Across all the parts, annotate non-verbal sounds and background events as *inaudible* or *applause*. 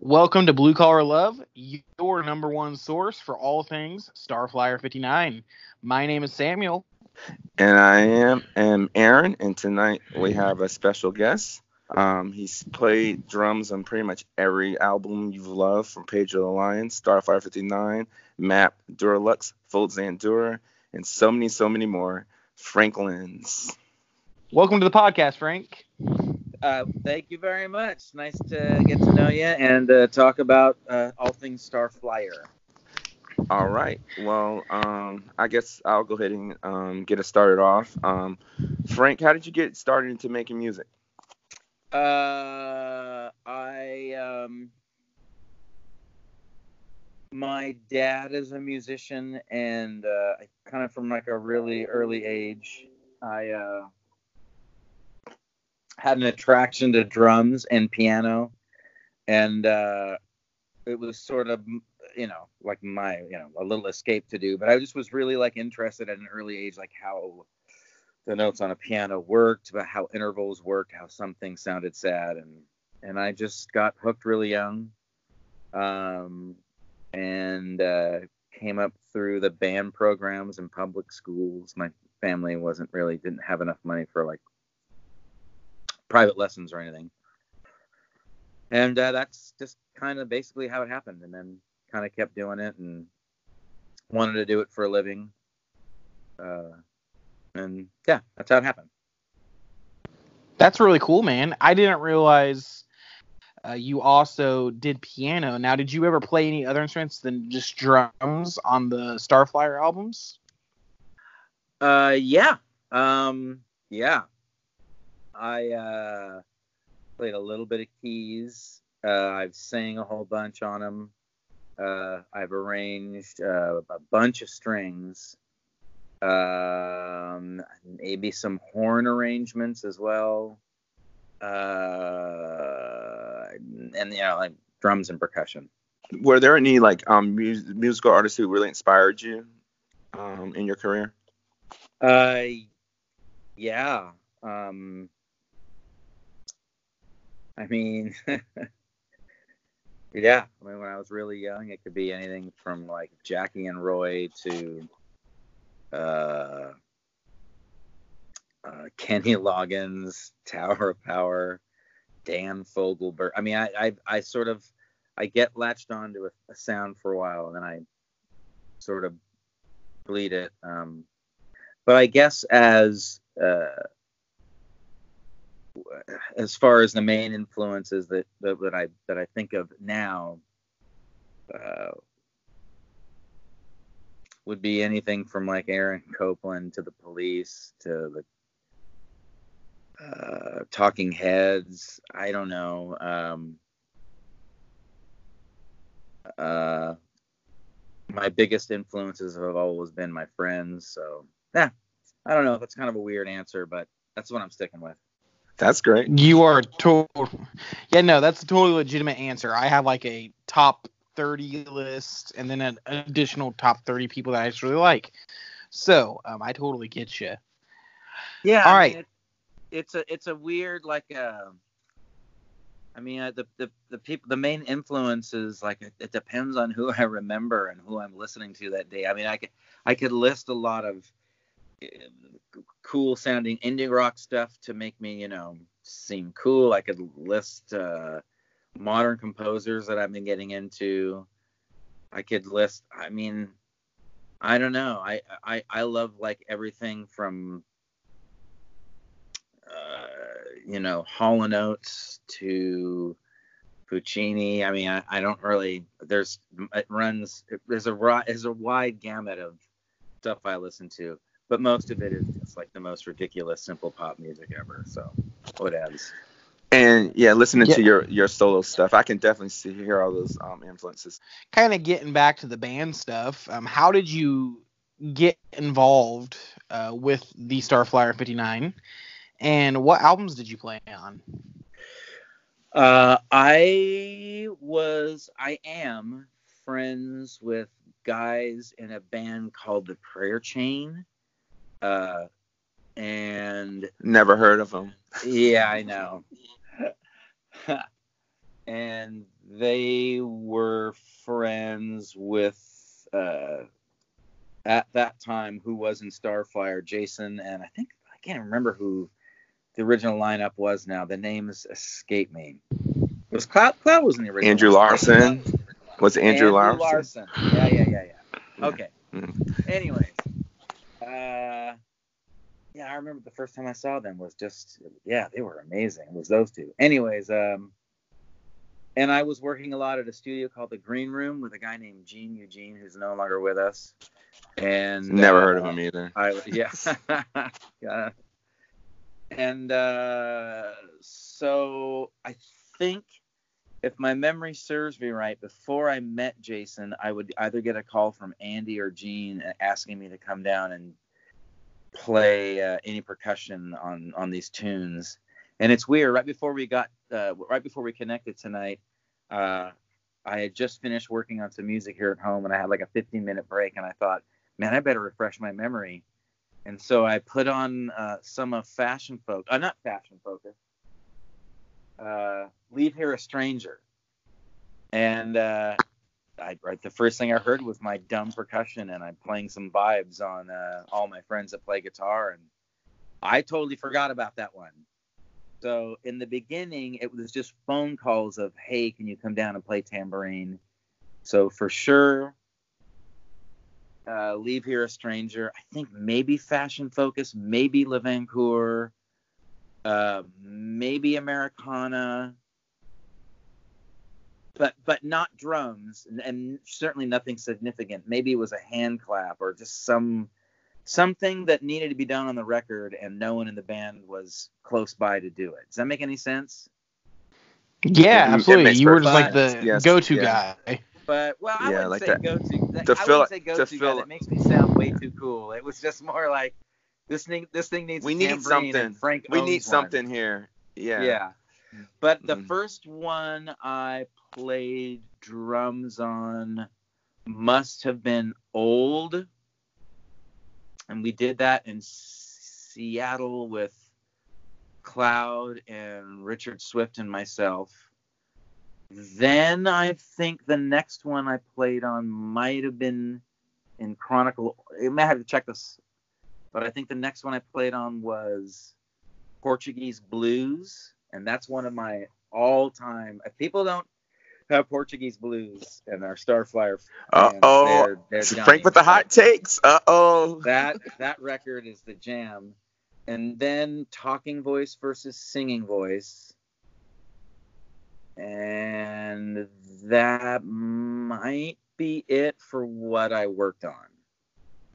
Welcome to Blue Collar Love, your number one source for all things Starflyer 59. My name is Samuel. And I am am Aaron, and tonight we have a special guest. Um, he's played drums on pretty much every album you've loved, from Pedro the Lion, Starflyer 59, Map, Duralux, Fold Zandura, and so many, so many more. Frank Lenz. Welcome to the podcast, Frank. Uh, thank you very much. Nice to get to know you and uh, talk about uh, all things Star Flyer. All right. Well, um, I guess I'll go ahead and um, get us started off. Um, Frank, how did you get started into making music? Uh, I um, my dad is a musician, and uh, kind of from like a really early age, I uh, had an attraction to drums and piano, and uh, it was sort of you know like my you know a little escape to do. But I just was really like interested at an early age, like how the notes on a piano worked, about how intervals worked, how something sounded sad, and and I just got hooked really young, um, and uh, came up through the band programs in public schools. My family wasn't really didn't have enough money for like private lessons or anything. And uh, that's just kind of basically how it happened. And then kind of kept doing it and wanted to do it for a living. Uh, and yeah, that's how it happened. That's really cool, man. I didn't realize uh, you also did piano. Now, did you ever play any other instruments than just drums on the Starflyer albums? Uh, yeah. Um, yeah. I uh, played a little bit of keys. Uh, I've sang a whole bunch on them. Uh, I've arranged uh, a bunch of strings, um, maybe some horn arrangements as well, uh, and you know, like drums and percussion. Were there any like um mus- musical artists who really inspired you um, in your career? Uh, yeah. Um, I mean, *laughs* yeah. I mean, when I was really young, it could be anything from like Jackie and Roy to uh, uh, Kenny Loggins, Tower of Power, Dan Fogelberg. I mean, I, I, I sort of, I get latched onto a, a sound for a while, and then I sort of bleed it. Um, but I guess as uh, as far as the main influences that that, that I that I think of now uh, would be anything from like Aaron Copland to the Police to the uh, Talking Heads. I don't know. Um, uh, my biggest influences have always been my friends. So yeah, I don't know. That's kind of a weird answer, but that's what I'm sticking with. That's great. You are total. Yeah, no, that's a totally legitimate answer. I have like a top 30 list and then an additional top 30 people that I just really like. So um, I totally get you. Yeah. All I right. mean, it, it's a it's a weird like uh, I mean uh, the the the people the main influences like it, it depends on who I remember and who I'm listening to that day. I mean I could I could list a lot of cool sounding indie rock stuff to make me you know seem cool. I could list uh, modern composers that I've been getting into. I could list. I mean, I don't know. I I I love like everything from uh, you know Hall and Oates to Puccini. I mean, I, I don't really. There's it runs. There's a there's a wide gamut of stuff I listen to, but most of it is just like the most ridiculous simple pop music ever. So whatevs. And yeah, listening Yeah. to your your solo stuff, I can definitely see hear all those um influences. Kind of getting back to the band stuff. Um, how did you get involved uh, with the Starflyer 59? And what albums did you play on? Uh, I was, I am friends with guys in a band called the Prayer Chain. Uh, and Never heard of him. yeah, I know. *laughs* and they were friends with uh, at that time who was in Starflyer, Jason, and I think I can't remember who the original lineup was now. The names escape me. It was Cloud? Cloud was in the original. Andrew. Larson. Was it Andrew, Larson? Larson. Yeah, yeah, yeah, yeah. Okay. Mm. Anyways, uh, yeah, I remember the first time I saw them was just yeah, they were amazing. It was those two. Anyways, um, and I was working a lot at a studio called the Green Room with a guy named Gene Eugene who's no longer with us. And Never uh, heard of him either. I *laughs* yeah. *laughs* yeah. And uh, so I think if my memory serves me right, before I met Jason, I would either get a call from Andy or Gene asking me to come down and play uh, any percussion on on these tunes. And it's weird. Right before we got, uh, right before we connected tonight, uh, I had just finished working on some music here at home, and I had like a 15 minute break, and I thought, man, I better refresh my memory. And so I put on uh, some of Fashion Folk, uh, not Fashion Focus, uh, Leave Here a Stranger. And uh, I, the first thing I heard was my dumb percussion, and I'm playing some vibes on uh, all my friends that play guitar, and I totally forgot about that one. So in the beginning, it was just phone calls of, "Hey, can you come down and play tambourine?" So for sure, uh, leave here a stranger. I think maybe fashion focus, maybe Le Vainqueur, uh, maybe Americana, but but not drums, and, and certainly nothing significant. Maybe it was a hand clap or just some something that needed to be done on the record, and no one in the band was close by to do it. Does that make any sense? Yeah, It- it absolutely. You were just like the. Yes, go-to yeah. guy. But well, I Yeah, wouldn't like say that. go to. To I fill wouldn't it- say go to to. fill That it. makes me sound way too cool. It was just more like this thing. This thing needs. We need something. Frank We need one. something here. Yeah. Yeah. But the Mhm. first one I played drums on must have been old. And we did that in Seattle with Cloud and Richard Swift and myself. Then I think the next one I played on might have been in Chronicle. I may have to check this, but I think the next one I played on was Portuguese Blues, and that's one of my all-time. If people don't have Portuguese Blues and are Starflyer Uh oh. Frank with the hot takes. Uh oh. that that record is the jam. And then talking voice versus singing voice. And that might be it for what I worked on.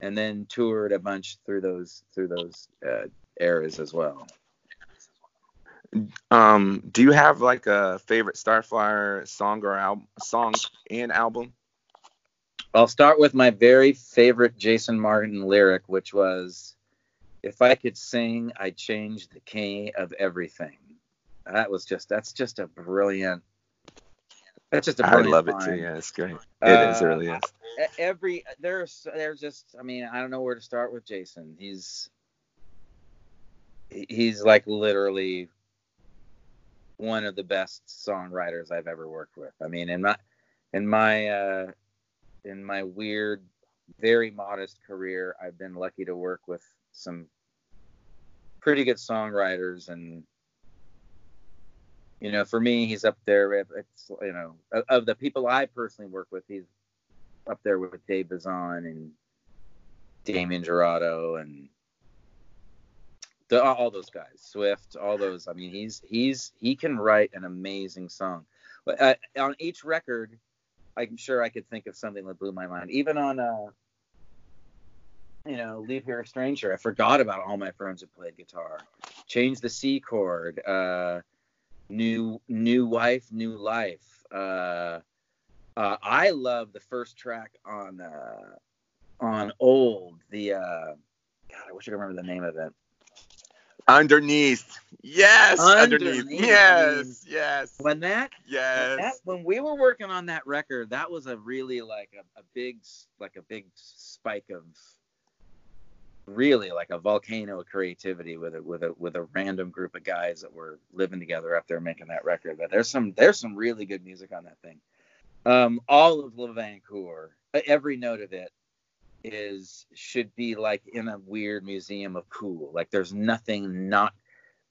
And then toured a bunch through those through those uh, eras as well. Um, do you have like a favorite Starflyer song or album, song and album? I'll start with my very favorite Jason Martin lyric, which was, "If I could sing, I'd change the key of everything." That was just that's just a brilliant. That's just a I love it too. Yeah, it's great. It is. It Uh, really is. Every there's there's just I mean I don't know where to start with Jason. He's he's like literally one of the best songwriters I've ever worked with. I mean in my in my uh in my weird very modest career I've been lucky to work with some pretty good songwriters and you know for me he's up there with it's you know of, of the people I personally work with he's up there with Dave Bazan and Damien Jurado and the, all those guys, Swift, all those. I mean, he's he's he can write an amazing song. But uh, on each record, I'm sure I could think of something that blew my mind. Even on uh, you know, Leave Here a Stranger, I forgot about all my friends who played guitar. Change the C chord. Uh, new new wife, new life. Uh, uh, I love the first track on uh, on old. The uh, God, I wish I could remember the name of it. Underneath. Yes. Underneath. Underneath. Yes. Yes. When that, when Yes. that when we were working on that record, that was a really like a, a big like a big spike of really like a volcano of creativity with a with a with a random group of guys that were living together up there making that record. But there's some there's some really good music on that thing. Um, all of Le Vainqueur, every note of it is should be like in a weird museum of cool. Like there's nothing not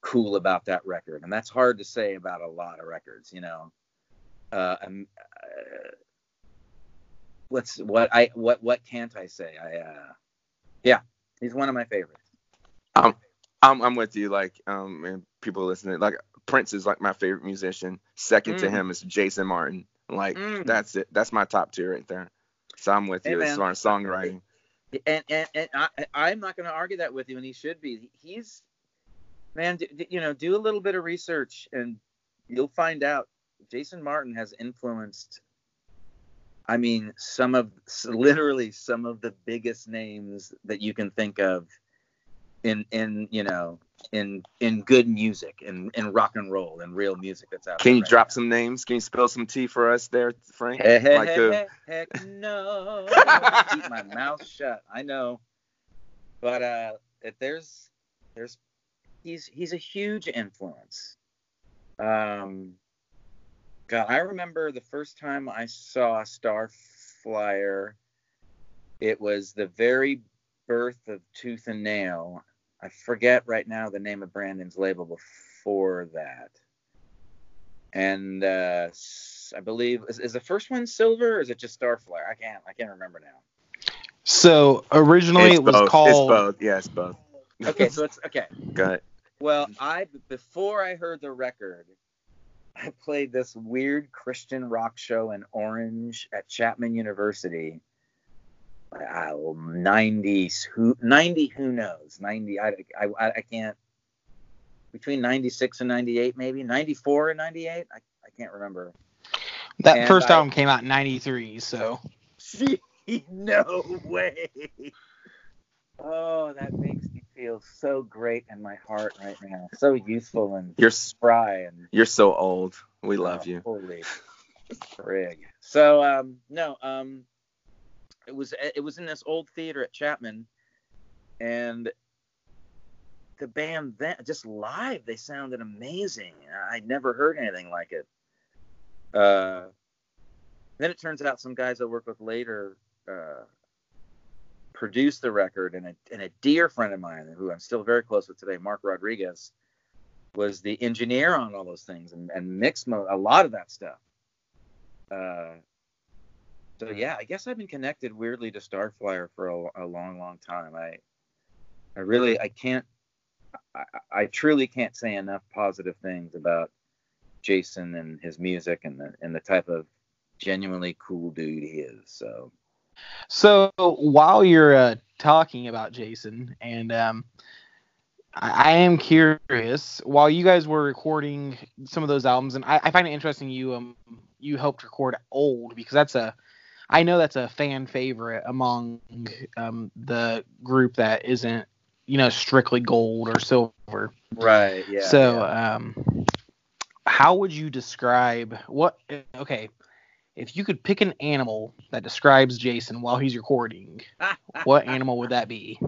cool about that record, and that's hard to say about a lot of records, you know. Uh, um, uh, what's what I what what can't I say? I uh, yeah, he's one of my favorites. Um, I'm I'm with you. Like um, and people listening, like Prince is like my favorite musician. Second mm. to him is Jason Martin. Like mm. that's it. That's my top tier right there. So I'm with hey, you man. as far as songwriting. And and, and I, I'm not going to argue that with you, and he should be. He's man, d- d- you know, do a little bit of research, and you'll find out. Jason Martin has influenced. I mean, some of literally some of the biggest names that you can think of in in you know in in good music and in, in rock and roll and real music that's out Can you right drop now. some names? Can you spill some tea for us there, Frank? Hey, hey, like hey, heck no. Keep my *laughs* mouth shut. I know. But uh if there's there's he's he's a huge influence. Um God, I remember the first time I saw Starflyer, it was the very birth of Tooth and Nail. I forget right now the name of Brandon's label before that. And uh, I believe is, is, the first one Silver or is it just Starflyer? I can't I can't remember now. So originally it's it was both. called. It's both. Yeah, it's both. Okay, so it's okay. *laughs* Got it. Well, I before I heard the record, I played this weird Christian rock show in Orange at Chapman University. Uh, 90s who 90 who knows? 90 I, I i can't between 96 and 98 maybe? 94 and 98 i, I can't remember. That and first I, album came out in 93 so. *laughs* No way. Oh that makes me feel so great in my heart right now so youthful and you're spry and you're so old we love oh, you holy frig so um no um it was it was in this old theater at Chapman, and the band then just live they sounded amazing. I'd never heard anything like it. Uh, then it turns out some guys I work with later uh, produced the record, and a, and a dear friend of mine who I'm still very close with today, Mark Rodriguez, was the engineer on all those things and, and mixed mo- a lot of that stuff. Uh, so yeah, I guess I've been connected weirdly to Starflyer for a, a long, long time. I, I really, I can't, I, I truly can't say enough positive things about Jason and his music and the and the type of genuinely cool dude he is. So. So while you're uh, talking about Jason, and um, I, I, am curious, while you guys were recording some of those albums, and I, I find it interesting you um you helped record old because that's a I know that's a fan favorite among um, the group that isn't, you know, strictly gold or silver. Right. Yeah. So, yeah. um, how would you describe what? Okay, if you could pick an animal that describes Jason while he's recording, *laughs* what animal would that be?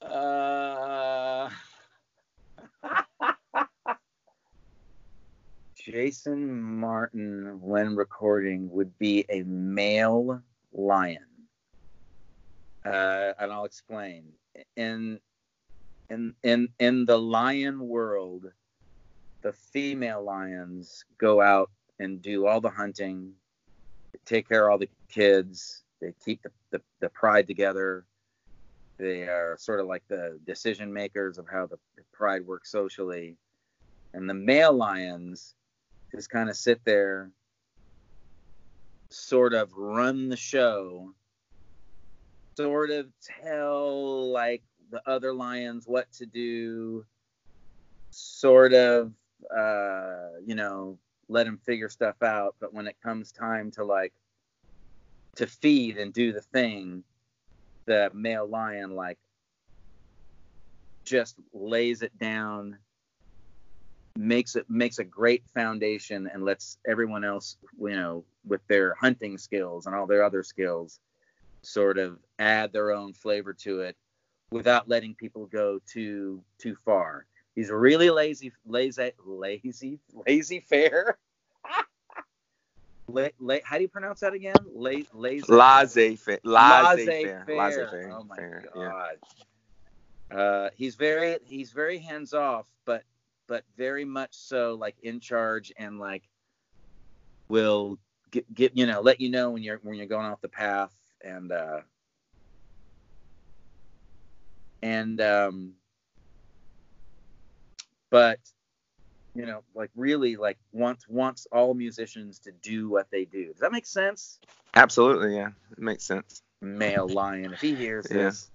Uh. *laughs* Jason Martin, when recording, would be a male lion. Uh, and I'll explain. In in in in the lion world, the female lions go out and do all the hunting, take care of all the kids, they keep the, the, the pride together. They are sort of like the decision makers of how the, the pride works socially. And the male lions just kind of sit there, sort of run the show, sort of tell like the other lions what to do, sort of, uh, you know, let him figure stuff out. But when it comes time to like to feed and do the thing, the male lion like just lays it down makes it makes a great foundation and lets everyone else you know with their hunting skills and all their other skills sort of add their own flavor to it without letting people go too too far. He's really lazy, lazy, lazy, lazy fair. *laughs* la, la, how do you pronounce that again? La, lazy. Laissez faire. Laissez faire. Laissez faire. Oh my Fair, god. yeah. Uh, he's very he's very hands off, but but very much so like in charge and like will get, get you know let you know when you're when you're going off the path and uh and um but you know like really like wants wants all musicians to do what they do does that make sense Absolutely, yeah. It makes sense. male lion if he hears Yeah. this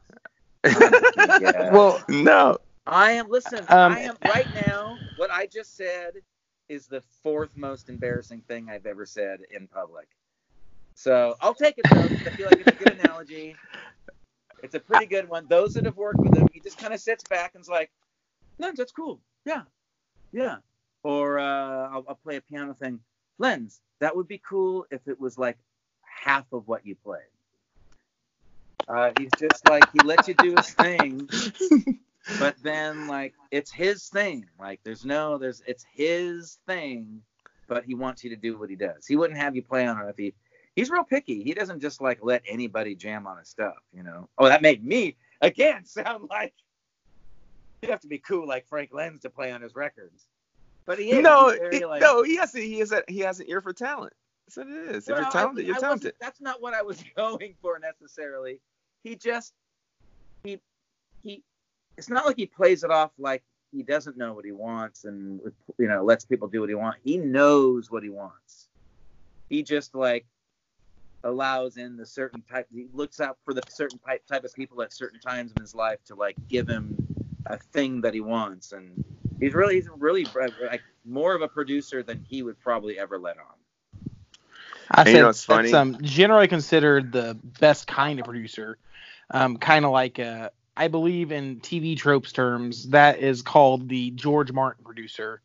*laughs* yeah. Well, No. I am listen. Um, I am right now. What I just said is the fourth most embarrassing thing I've ever said in public. So I'll take it though I feel like it's a good analogy. It's a pretty good one. Those that have worked with him, he just kind of sits back and's like, "Lenz, that's cool. Yeah, yeah." Or uh, I'll, I'll play a piano thing. Lenz, that would be cool if it was like half of what you played. Uh, he's just like he lets you do his thing *laughs* but then like it's his thing like there's no there's it's his thing but he wants you to do what he does he wouldn't have you play on it if he he's real picky he doesn't just like let anybody jam on his stuff you know oh that made me again *laughs* sound like you have to be cool like frank lenz to play on his records but he is no, very, like, no, he has a, he has a, he has an ear for talent. That's what it is. Well, if you're talented, I you're talented. That's not what I was *laughs* going for necessarily. He just he he. It's not like he plays it off like he doesn't know what he wants and you know lets people do what he wants. He knows what he wants. He just like allows in the certain type. He looks out for the certain type type of people at certain times in his life to like give him a thing that he wants. And he's really he's really like more of a producer than he would probably ever let on. I And said you know, it's funny. that's um, generally considered the best kind of producer. Um, kind of like uh, I believe in TV tropes terms, that is called the George Martin producer,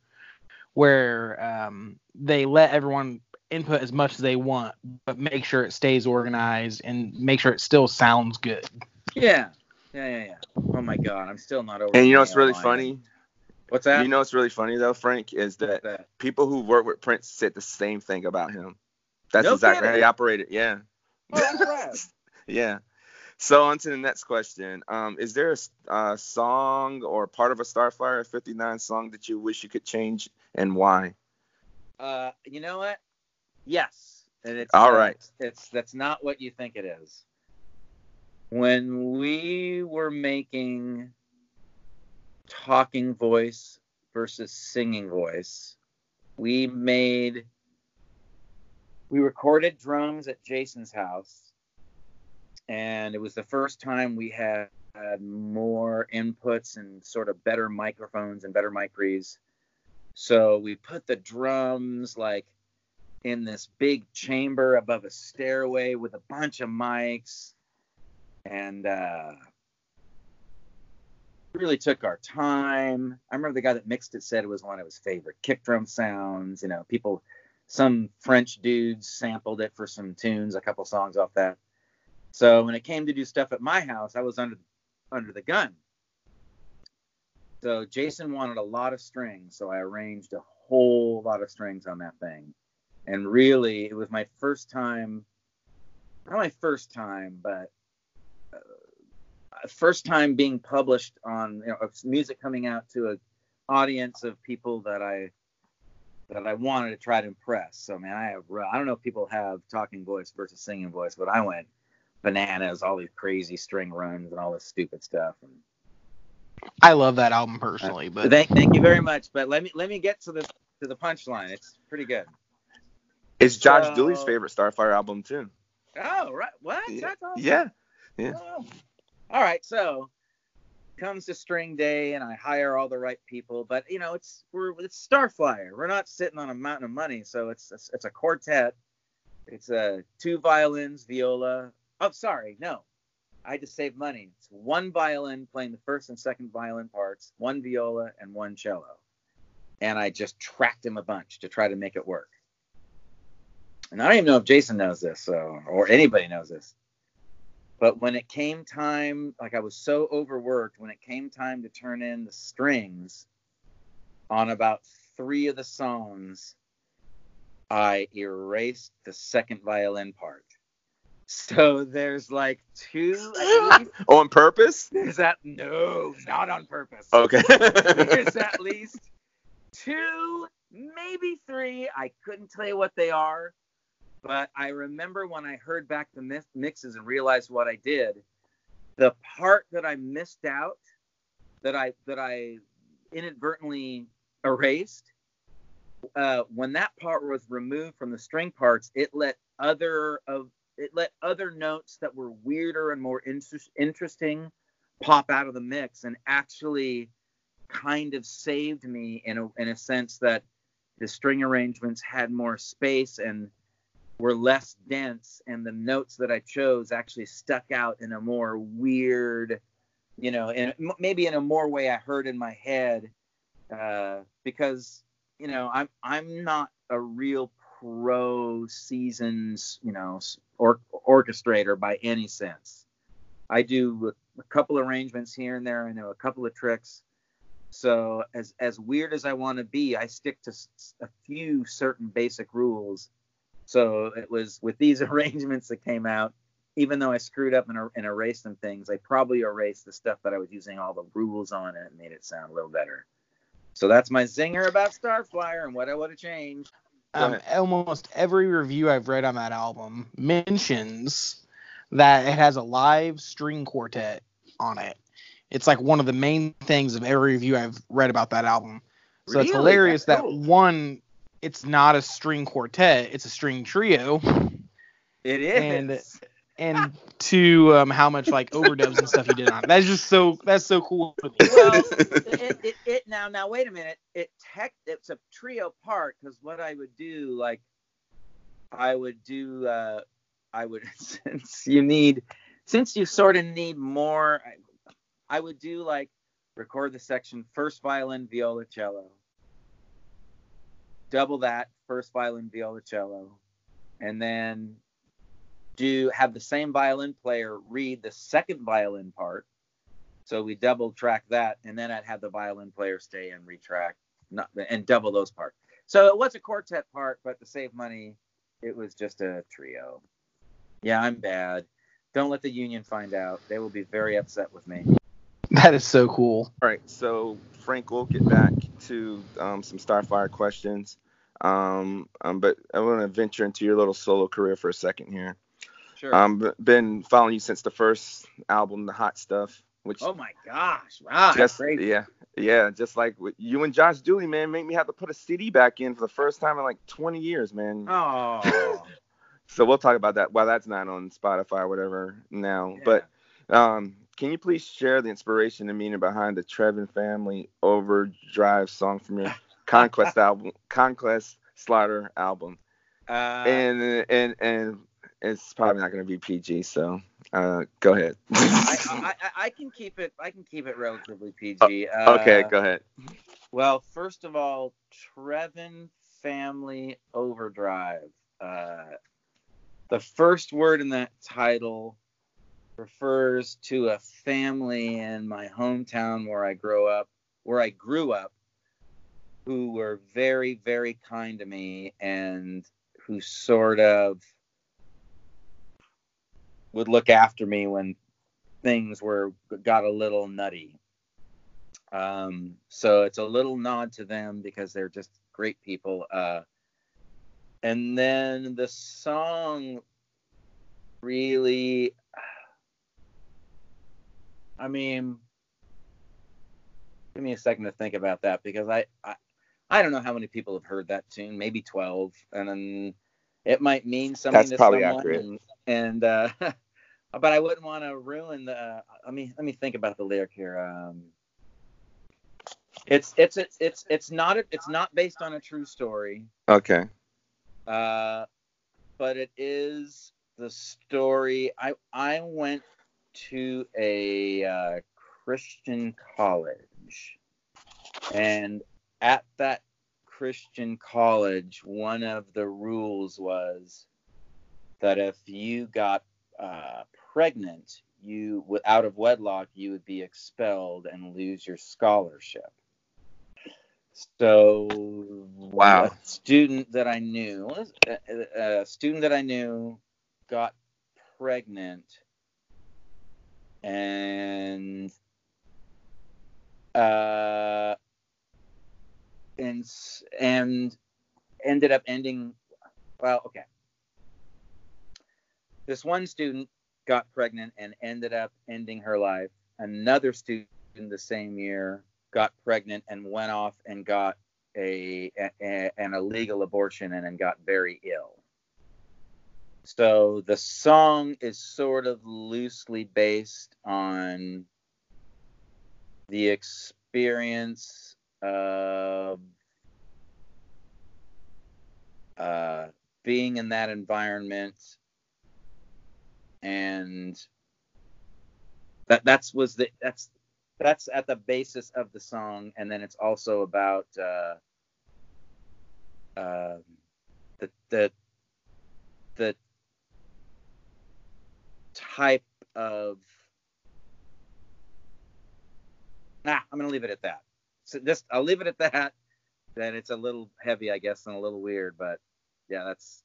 where um, they let everyone input as much as they want, but make sure it stays organized and make sure it still sounds good. Yeah. Yeah, yeah, yeah. Oh my god, I'm still not over. And you know what's really line. funny? What's that? You know what's really funny though, Frank, is that that? people who work with Prince said the same thing about him. That's No exactly how he operated. Yeah. Oh, *laughs* yeah. So on to the next question. Um, is there a, uh, song or part of a Starflyer 59 song that you wish you could change and why? Uh, you know what? Yes. And it's All uh, right. It's that's not what you think it is. When we were making talking voice versus singing voice, we made we recorded drums at Jason's house, and it was the first time we had, had more inputs and sort of better microphones and better mic pre's. So we put the drums like in this big chamber above a stairway with a bunch of mics and uh, really took our time. I remember the guy that mixed it said it was one of his favorite kick drum sounds. You know, people, some French dudes sampled it for some tunes, a couple songs off that. So when it came to do stuff at my house, I was under under the gun. So Jason wanted a lot of strings, so I arranged a whole lot of strings on that thing. And really, it was my first time, not my first time, but first time being published on you know, music coming out to an audience of people that I that I wanted to try to impress. So man, I have I don't know if people have talking voice versus singing voice, but I went bananas, all these crazy string runs and all this stupid stuff. And I love that album personally, but thank, thank you very much. But let me let me get to the to the punchline. It's pretty good. It's Josh So- Dooley's favorite Starflyer album too. Oh right, what? Yeah. That's awesome. Yeah. Yeah. Oh. All right, so comes to string day, and I hire all the right people. But you know, it's we're it's Starflyer. We're not sitting on a mountain of money, so it's it's, it's a quartet. It's a two violins, viola. Oh, sorry, no. I had to save money. It's one violin playing the first and second violin parts, one viola, and one cello. And I just tracked him a bunch to try to make it work. And I don't even know if Jason knows this, so or anybody knows this. But when it came time, like I was so overworked, when it came time to turn in the strings on about three of the songs, I erased the second violin part. So there's like two. *laughs* On purpose? There's that no, not on purpose. Okay. There's *laughs* at least two, maybe three. I couldn't tell you what they are, but I remember when I heard back the mi- mixes and realized what I did. The part that I missed out, that I that I inadvertently erased, uh, when that part was removed from the string parts, it let other of it let other notes that were weirder and more inter- interesting pop out of the mix and actually kind of saved me in a in a sense that the string arrangements had more space and were less dense and the notes that I chose actually stuck out in a more weird you know and maybe in a more way I heard in my head uh, because you know I'm I'm not a real pro seasons you know or orchestrator by any sense I do a couple arrangements here and there I know a couple of tricks so as as weird as I want to be, I stick to a few certain basic rules. So it was with these *laughs* arrangements that came out, even though I screwed up and, er- and erased some things, I probably erased the stuff that I was using all the rules on and it made it sound a little better. So that's my zinger about Starflyer and what I would have changed. Um, almost every review I've read on that album mentions that it has a live string quartet on it. It's like one of the main things of every review I've read about that album. So it's hilarious That's that cool. one, it's not a string quartet, it's a string trio, It is. And- and two, um, how much like overdubs and stuff you did on it. That's just so that's so cool. well, it, it, it now now wait a minute. It tech it's a trio part because what I would do like I would do uh I would *laughs* since you need since you sort of need more I, I would do like record the section first violin viola cello double that first violin viola cello and then do have the same violin player read the second violin part so we double track that, and then I'd have the violin player stay and retrack, not and double those parts. So it was a quartet part, but to save money, it was just a trio. Yeah, I'm bad. Don't let the union find out. They will be very upset with me. That is so cool. All right, so Frank, we'll get back to um, some Starflyer questions. Um, um, but I want to venture into your little solo career for a second here. Sure. Um, been following you since the first album, The Hot Stuff, which oh my gosh! Wow, just yeah, yeah, just like you and Josh Dooley, man, make me have to put a CD back in for the first time in like 20 years, man. Oh. *laughs* So we'll talk about that. Well, that's not on Spotify or whatever now, but um, can you please share the inspiration and meaning behind the Trevin Family Overdrive song from your Conquest album, Conquest Slaughter album? Uh, and and and it's probably not going to be PG, so uh, go ahead. I, *laughs* I, I, can keep it. I can keep it relatively PG. Uh, okay, go ahead. Well, first of all, Trevin Family Overdrive. Uh, the first word in that title refers to a family in my hometown where I grew up, where I grew up, who were very, very kind to me and who sort of would look after me when things were got a little nutty. Um, so it's a little nod to them because they're just great people. Uh, and then the song really, I mean, give me a second to think about that because I, I, I don't know how many people have heard that tune, maybe 12, and then it might mean something That's to probably someone. accurate. And, and uh, *laughs* but I wouldn't want to ruin the. let me let me think about the lyric here. Um, it's it's it's it's it's not a, it's not based on a true story, Okay. uh, but it is the story. I I went to a uh, Christian college, and at that Christian college, one of the rules was that if you got uh, pregnant, you out of wedlock, you would be expelled and lose your scholarship. So, Wow. a student that I knew, a, a student that I knew, got pregnant, and uh, and and ended up ending. Well, okay. This one student got pregnant and ended up ending her life. Another student the same year got pregnant and went off and got a, a an illegal abortion and then got very ill. So the song is sort of loosely based on the experience of uh, being in that environment. And that that's was the that's that's at the basis of the song. And then it's also about uh, uh, the the the type of nah i'm gonna leave it at that. So just i'll leave it at that then it's a little heavy i guess and a little weird but yeah that's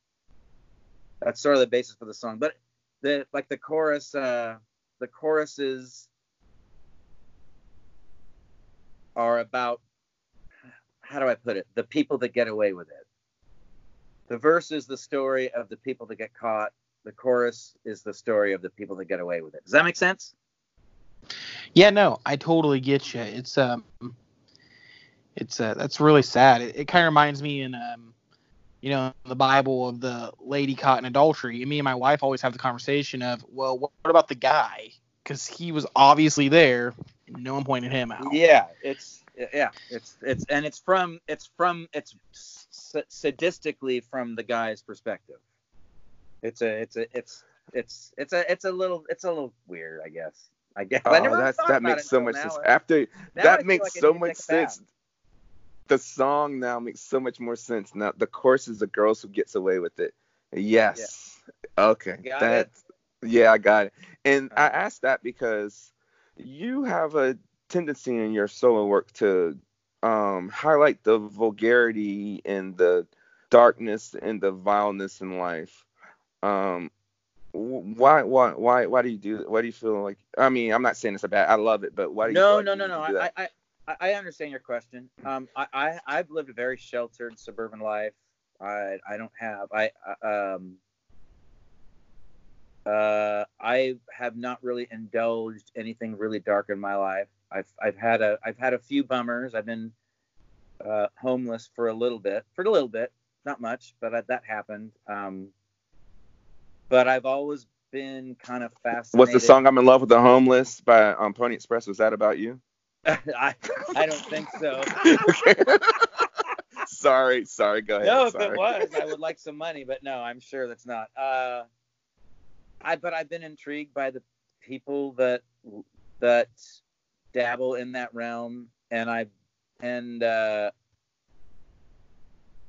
that's sort of the basis for the song. But the like the chorus uh the choruses are about how do i put it? The people that get away with it. The verse is the story of the people that get caught. The chorus is the story of the people that get away with it. Does that make sense? Yeah, no, I totally get you. It's um, it's uh, that's really sad. It, it kind of reminds me in um, you know, the Bible of the lady caught in adultery. And me and my wife always have the conversation of, well, what about the guy? Because he was obviously there. And no one pointed him out. Yeah, it's yeah, it's it's and it's from it's from it's sadistically from the guy's perspective. It's a it's a it's it's it's a it's a little it's a little weird, I guess. I guess I Oh, never that's, that makes so much now. sense. After Now I that makes like so much take a sense. The song now makes so much more sense. Now the chorus is the girls who gets away with it. Yes. Okay. Got That's yeah, I got it. And I Uh-huh. asked that because you have a tendency in your solo work to um, highlight the vulgarity and the darkness and the vileness in life. Um, why, why, why, why do you do? Why do you feel like? I mean, I'm not saying it's a bad. I love it, but why do you? no, feel like no, no, no. I. I, I, I understand your question. Um, I, I, I've lived a very sheltered suburban life. I, I don't have. I, I um, uh, I have not really indulged anything really dark in my life. I've, I've had a, I've had a few bummers. I've been uh, homeless for a little bit, for a little bit, not much, but I, that happened. Um, but I've always been kind of fascinated. What's the song "I'm in Love with the Homeless" by um, Pony Express? Was that about you? *laughs* I, I don't think so. okay. *laughs* sorry, sorry. Go ahead. No, if sorry. it was, I would *laughs* like some money, but no, I'm sure that's not. Uh, I but I've been intrigued by the people that that dabble in that realm, and I and uh,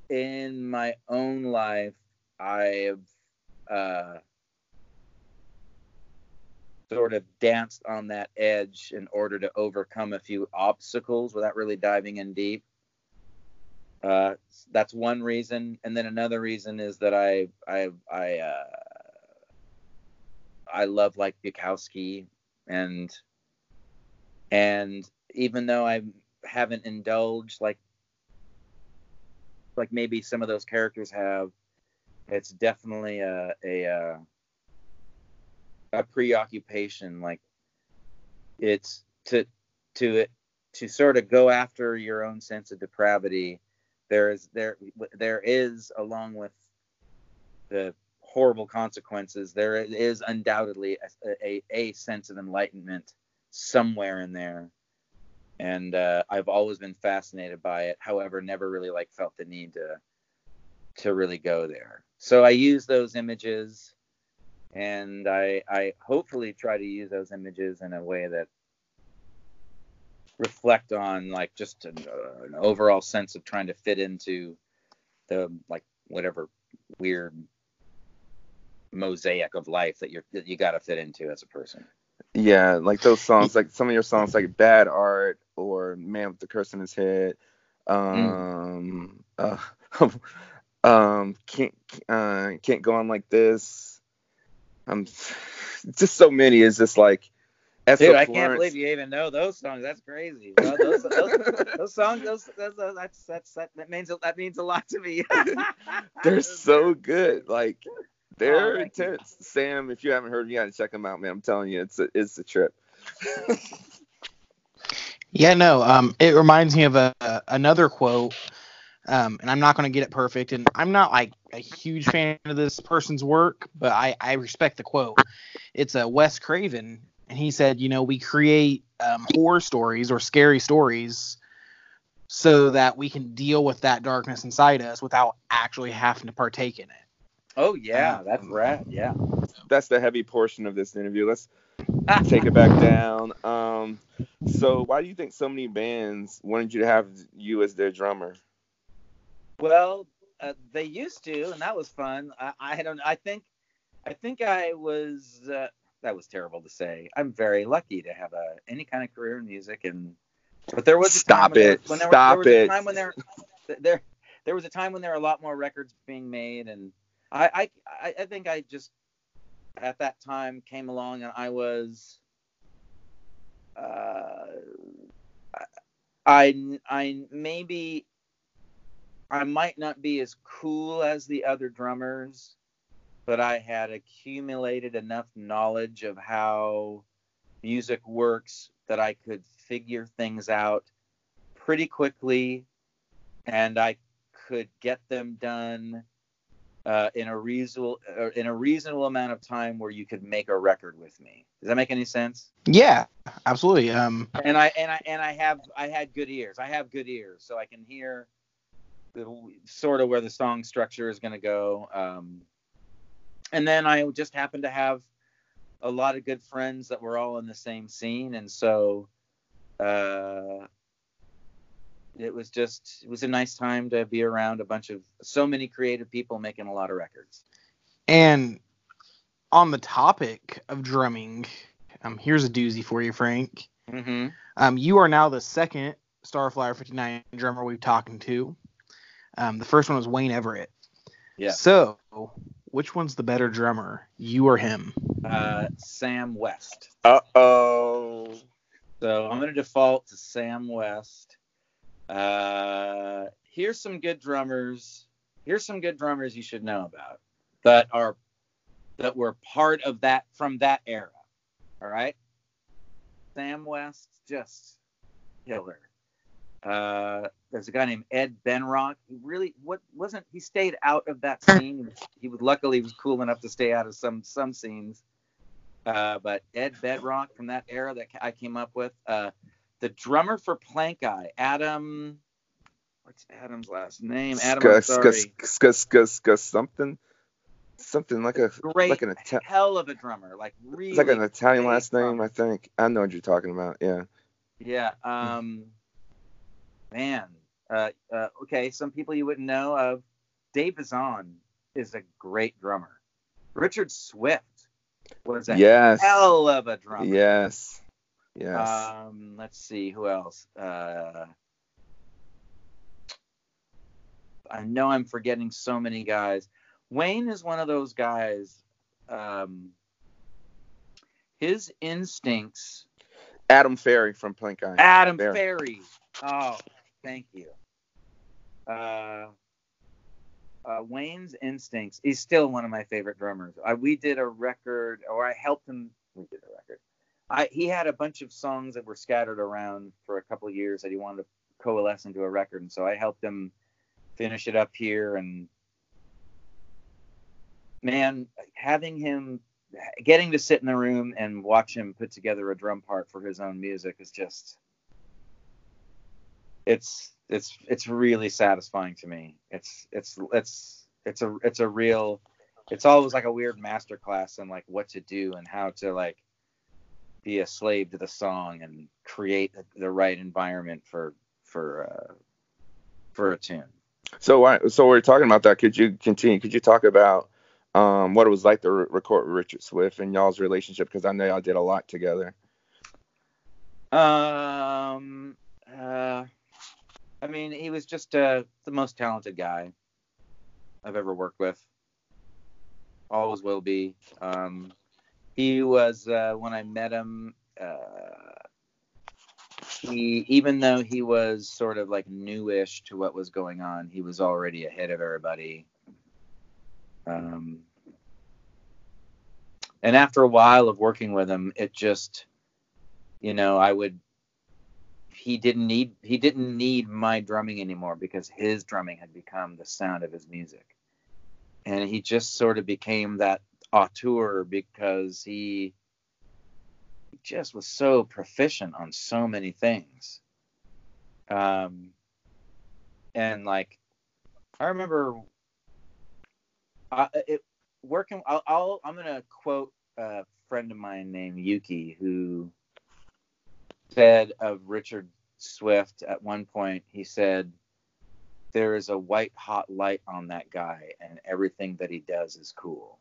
in my own life, I have uh, sort of danced on that edge in order to overcome a few obstacles without really diving in deep. Uh, that's one reason, and then another reason is that I I I uh, I love like Bukowski, and and even though I haven't indulged like like maybe some of those characters have, it's definitely a a uh, a preoccupation. Like it's to to it to sort of go after your own sense of depravity. There is there there is along with the horrible consequences there is undoubtedly a, a, a sense of enlightenment somewhere in there. And uh, i've always been fascinated by it. However never really like felt the need to to really go there. So i use those images and i i hopefully try to use those images in a way that reflect on like just an, uh, an overall sense of trying to fit into the like whatever weird mosaic of life that you're that you got to fit into as a person. Yeah, like those songs, like some of your songs, like "Bad Art" or "Man with the Curse in His Head." Um, uh, *laughs* um, can't uh, can't go on like this. Um, *laughs* just so many. Is just like. Dude, Essa I can't believe you even know those songs. That's crazy. Well, those, those, *laughs* those songs, those, those, those- that's that's that, that means that means a lot to me. *laughs* They're so good. Like they're Oh, thank you. intense. Sam, if you haven't heard, you gotta check them out, man. I'm telling you, it's a it's a trip. Yeah, no. Um, it reminds me of a, a another quote, um, and I'm not going to get it perfect, and I'm not like a huge fan of this person's work, but I I respect the quote. It's a Wes Craven, and he said, you know, we create um, horror stories or scary stories so that we can deal with that darkness inside us without actually having to partake in it. oh yeah, that's right. Yeah. That's the heavy portion of this interview. Let's take it back down. Um, so why do you think so many bands wanted you to have you as their drummer? Well, uh, they used to, and that was fun. I, I don't. I think, I think I was. Uh, that was terrible to say. I'm very lucky to have a any kind of career in music, and but there was a Stop time when there- it. there, Stop was, there was it. a time when there, there, there was a time when there were a lot more records being made, and I, I, I, I think I just at that time came along and I was. Uh, I I maybe I might not be as cool as the other drummers, but I had accumulated enough knowledge of how music works that I could figure things out pretty quickly and I could get them done uh, in a reasonable uh, in a reasonable amount of time where you could make a record with me. Does that make any sense? Yeah, absolutely. Um, and I and I and I have I had good ears. I have good ears, so I can hear sort of where the song structure is going to go. Um, and then I just happened to have a lot of good friends that were all in the same scene, and so uh, it was just it was a nice time to be around a bunch of so many creative people making a lot of records. And on the topic of drumming, um, here's a doozy for you, Frank. Mm-hmm. Um, you are now the second Starflyer 59 drummer we've talked to. Um, the first one was Wayne Everett. Yeah. So, which one's the better drummer, you or him? Uh, Sam West. Uh oh. So I'm going to default to Sam West. Uh, here's some good drummers. Here's some good drummers you should know about that are that were part of that from that era. All right. Sam West, just killer. Uh, there's a guy named Ed Benrock. He really what wasn't he stayed out of that scene. He was, he was luckily was cool enough to stay out of some some scenes. Uh, but Ed Bedrock from that era that I came up with. Uh, the drummer for Plankeye, Adam. What's Adam's last name? Adam. Ska- sorry. ska- ska- ska- something. Something like a Great, like an Ita- hell of a drummer. Like really. it's like an Italian last name, drummer. I think. I know what you're talking about. Yeah. Yeah. Um. Man. Uh, uh. Okay. Some people you wouldn't know of. Dave Bazan is a great drummer. Richard Swift was a Yes. hell of a drummer. Yes. Yes. Um, let's see who else. Uh, I know I'm forgetting so many guys. Wayne is one of those guys. Um, his instincts. Adam Ferry from Plankeye. Adam There. Ferry. Oh, thank you. Uh, uh, Wayne's instincts. He's still one of my favorite drummers. I, we did a record, or I helped him. We did a record. I, he had a bunch of songs that were scattered around for a couple of years that he wanted to coalesce into a record, and so I helped him finish it up here. And man, having him, getting to sit in the room and watch him put together a drum part for his own music is just, it's it's it's really satisfying to me. It's it's it's it's a it's a real, it's always like a weird master class in like what to do and how to like be a slave to the song and create the, right environment for for uh, for a tune. So why, so we're talking about that. Could you continue? Could you talk about um, what it was like to re- record with Richard Swift and y'all's relationship because I know y'all did a lot together. Um, uh, I mean, he was just uh, the most talented guy I've ever worked with. Always will be. Um, he was uh, when I met him. Uh, he, even though he was sort of like newish to what was going on, he was already ahead of everybody. Um, and after a while of working with him, it just, you know, I would. He didn't need he didn't need my drumming anymore because his drumming had become the sound of his music, and he just sort of became that auteur because he just was so proficient on so many things. Um, and like, I remember, I, it working. I'll, I'll I'm gonna quote a friend of mine named Yuki who said of Richard Swift at one point. He said, "There is a white hot light on that guy, and everything that he does is cool."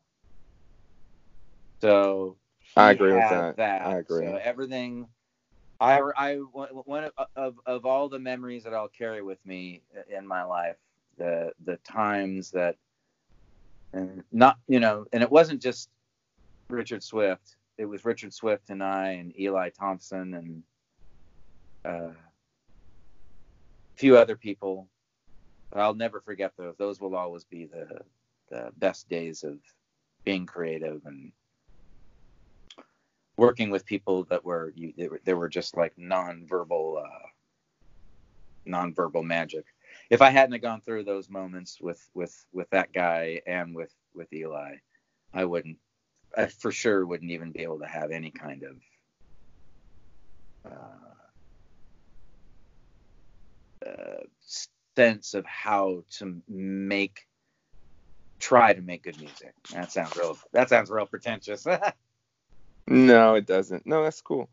So I agree with had that. I agree. So everything, I, I one of, of of all the memories that I'll carry with me in my life, the the times that, and not you know, and it wasn't just Richard Swift. It was Richard Swift and I and Eli Thompson and a few other people. I'll never forget those. Those will always be the the best days of being creative and working with people that were you they were, they were just like non-verbal uh non-verbal magic if i hadn't have gone through those moments with with with that guy and with with eli i wouldn't i for sure wouldn't even be able to have any kind of uh, uh, sense of how to make try to make good music that sounds real that sounds real pretentious *laughs* No, it doesn't. No, that's cool.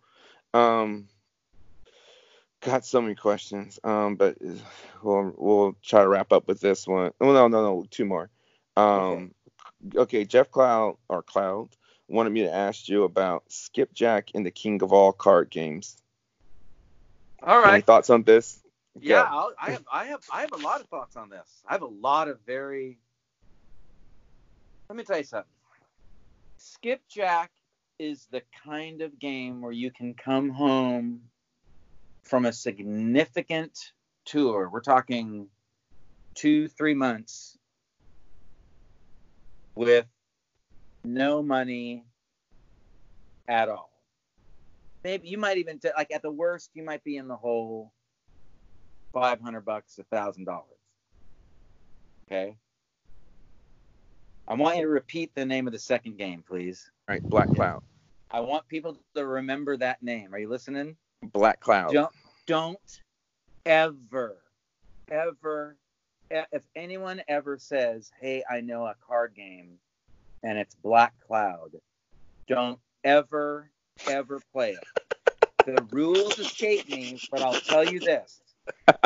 Um, got so many questions. Um, but we'll we'll try to wrap up with this one. Oh no, no, no, two more. Um, okay, Jeff Cloud or Cloud wanted me to ask you about Skipjack and the King of All card games. All right. Any thoughts on this? Yeah, I have I have I have a lot of thoughts on this. I have a lot of very. Let me tell you something. Skipjack is the kind of game where you can come home from a significant tour. We're talking two, three months with no money at all. Maybe you might even t- like at the worst you might be in the hole five hundred bucks, a thousand dollars. Okay. I want you to repeat the name of the second game, please. Right, Black Cloud. I want people to remember that name. Are you listening? Black Cloud. Don't don't ever ever if anyone ever says, "Hey, I know a card game," and it's Black Cloud, don't ever ever play it. The rules escape me, but I'll tell you this: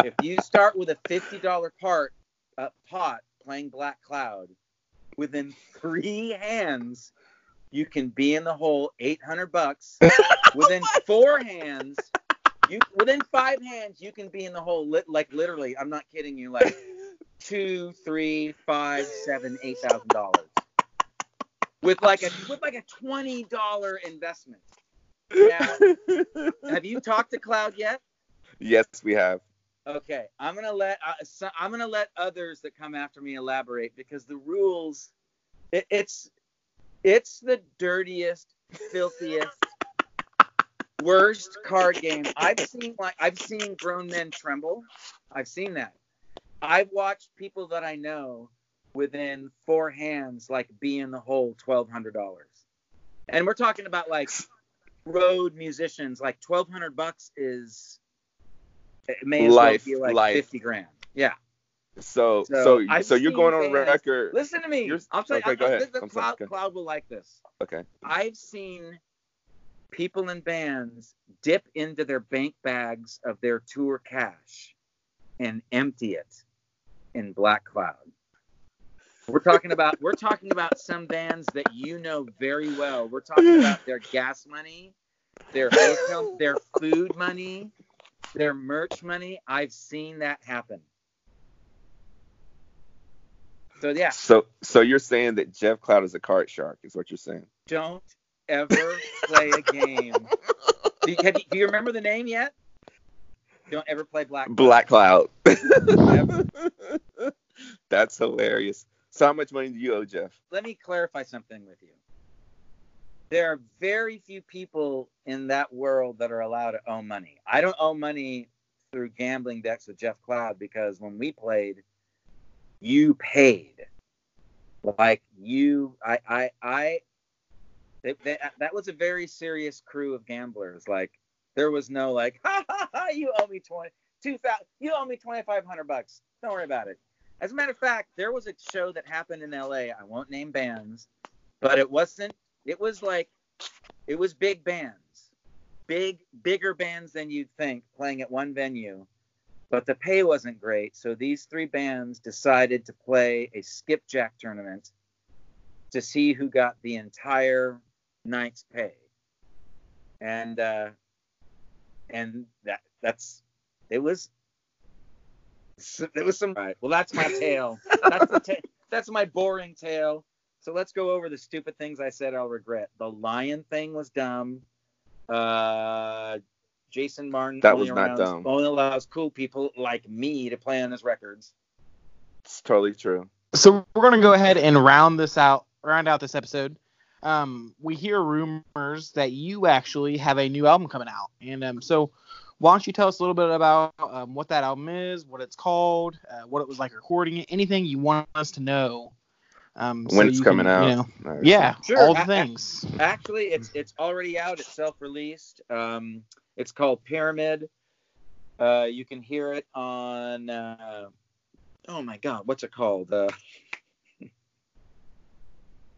if you start with a fifty dollar part uh, pot playing Black Cloud, within three hands, you can be in the hole eight hundred bucks. *laughs* within four hands, you within five hands, you can be in the hole. Li- like literally, I'm not kidding you. Like two, three, five, seven, eight thousand dollars with like a with like a twenty dollar investment. Now, have you talked to Cloud yet? yes, we have. Okay, I'm gonna let uh, so, I'm gonna let others that come after me elaborate because the rules, it, it's it's the dirtiest, filthiest, *laughs* worst card game I've seen. Like I've seen grown men tremble. I've seen that. I've watched people that I know within four hands like be in the hole twelve hundred dollars, and we're talking about like road musicians. Like twelve hundred bucks is it may as Life, well be like life. fifty grand. Yeah. So So, so so you're going on record. Listen to me. You're- I'll tell okay, you. go I- I- ahead. the I'm Cloud, ahead. Cloud will like this. Okay. I've seen people in bands dip into their bank bags of their tour cash and empty it in Black Cloud. We're talking about we're talking about some bands that you know very well. We're talking about their gas money, their hotel, their food money, their merch money. I've seen that happen. So yeah, So so you're saying that Jeff Cloud is a card shark, is what you're saying? don't ever play a game. *laughs* Do you, you, do you remember the name yet? Don't ever play Black. Black Cloud. *laughs* That's hilarious. So how much money do you owe Jeff? let me clarify something with you. There are very few people in that world that are allowed to owe money. I don't owe money through gambling decks with Jeff Cloud because when we played, you paid. Like you, I, I, I. They, they, that was a very serious crew of gamblers. Like there was no like, *laughs* ha ha ha, you owe me twenty two thousand, you owe me twenty five hundred bucks. Don't worry about it. As a matter of fact, there was a show that happened in LA. I won't name bands, but it wasn't. It was like, it was big bands, big, bigger bands than you'd think playing at one venue, but the pay wasn't great. So these three bands decided to play a skipjack tournament to see who got the entire night's pay, and uh, and that that's it was there was some. Right. Well, that's my tale. That's the ta- that's my boring tale. So let's go over the stupid things I said I'll regret. The lion thing was dumb. Uh, Jason Martin That only was not dumb. Only allows cool people like me to play on his records. It's totally true. So we're gonna go ahead and round this out, round out this episode. Um, we hear rumors that you actually have a new album coming out, and um, so why don't you tell us a little bit about um, what that album is, what it's called, uh, what it was like recording it, anything you want us to know. Um, so when it's coming can, out. you know, Nice. yeah, Sure, all the I- I- things. Actually, it's it's already out. It's self-released. Um, it's called Pyramid. Uh, you can hear it on. Uh, oh my God, what's it called? Uh,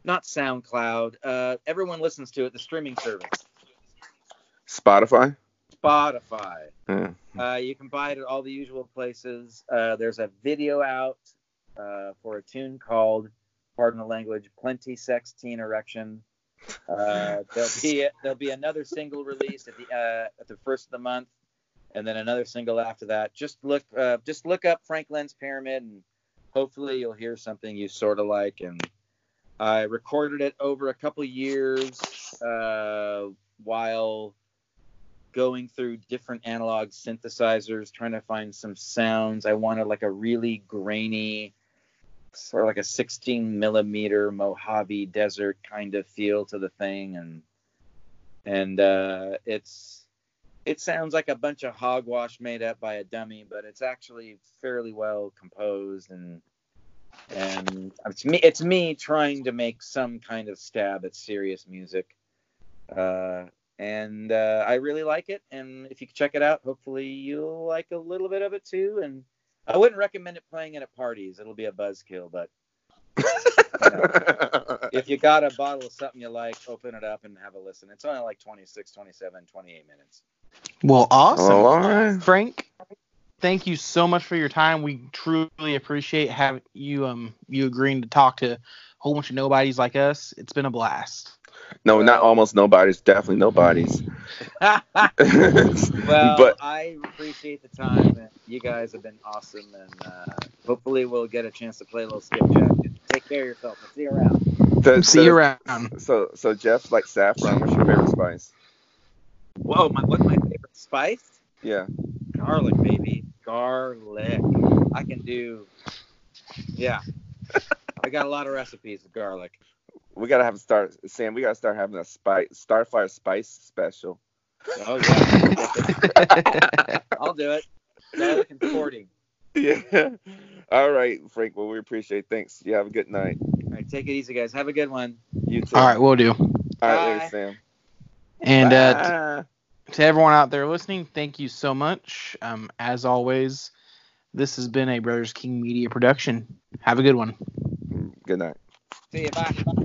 not SoundCloud. Uh, everyone listens to it. The streaming service, Spotify. Spotify. Yeah. Uh, you can buy it at all the usual places. Uh, there's a video out uh, for a tune called, pardon the language, "Plenty Sex Teen Erection." Uh, there'll be there'll be another single released at the uh, at the first of the month, and then another single after that. Just look uh, just look up Frank Lenz Pyramid, and hopefully you'll hear something you sort of like. And I recorded it over a couple years uh, while going through different analog synthesizers, trying to find some sounds. I wanted like a really grainy, sort of like a 16 millimeter Mojave Desert kind of feel to the thing, and and uh, it's it sounds like a bunch of hogwash made up by a dummy, but it's actually fairly well composed and and it's me it's me trying to make some kind of stab at serious music. Uh, and uh, I really like it. And if you check it out, hopefully you'll like a little bit of it too. And I wouldn't recommend it playing it at parties; it'll be a buzzkill. But *laughs* if you got a bottle of something you like, open it up and have a listen. It's only like 26, 27, 28 minutes. Well, awesome. Oh, all right. Frank, thank you so much for your time. We truly appreciate having you um you agreeing to talk to a whole bunch of nobodies like us. It's been a blast. No, not almost nobody's. Definitely nobody's. *laughs* well, but I appreciate the time. And you guys have been awesome, and uh, hopefully we'll get a chance to play a little skipjack. Take care of yourself. I'll see you around. the, See the- you around. So so Jeff like saffron. What's your favorite spice? Whoa, my, what's my favorite spice? Yeah. Garlic, baby. Garlic. I can do. Yeah. *laughs* I got a lot of recipes of garlic. We gotta have to start Sam. We gotta start having a spice Starflyer spice special. Oh yeah. I'll do it. Garlic and sporting. Yeah. All right, Frank. Well, we appreciate. it. Thanks. You have a good night. All right, take it easy, guys. Have a good one. You too. All right, we'll do. All right, later, Bye. Sam. And uh, t- to everyone out there listening, thank you so much. Um, as always, this has been a Brothers King Media production. Have a good one. good night. See you. Bye.